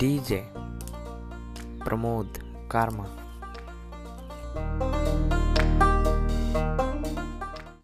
DJ Pramod Karma.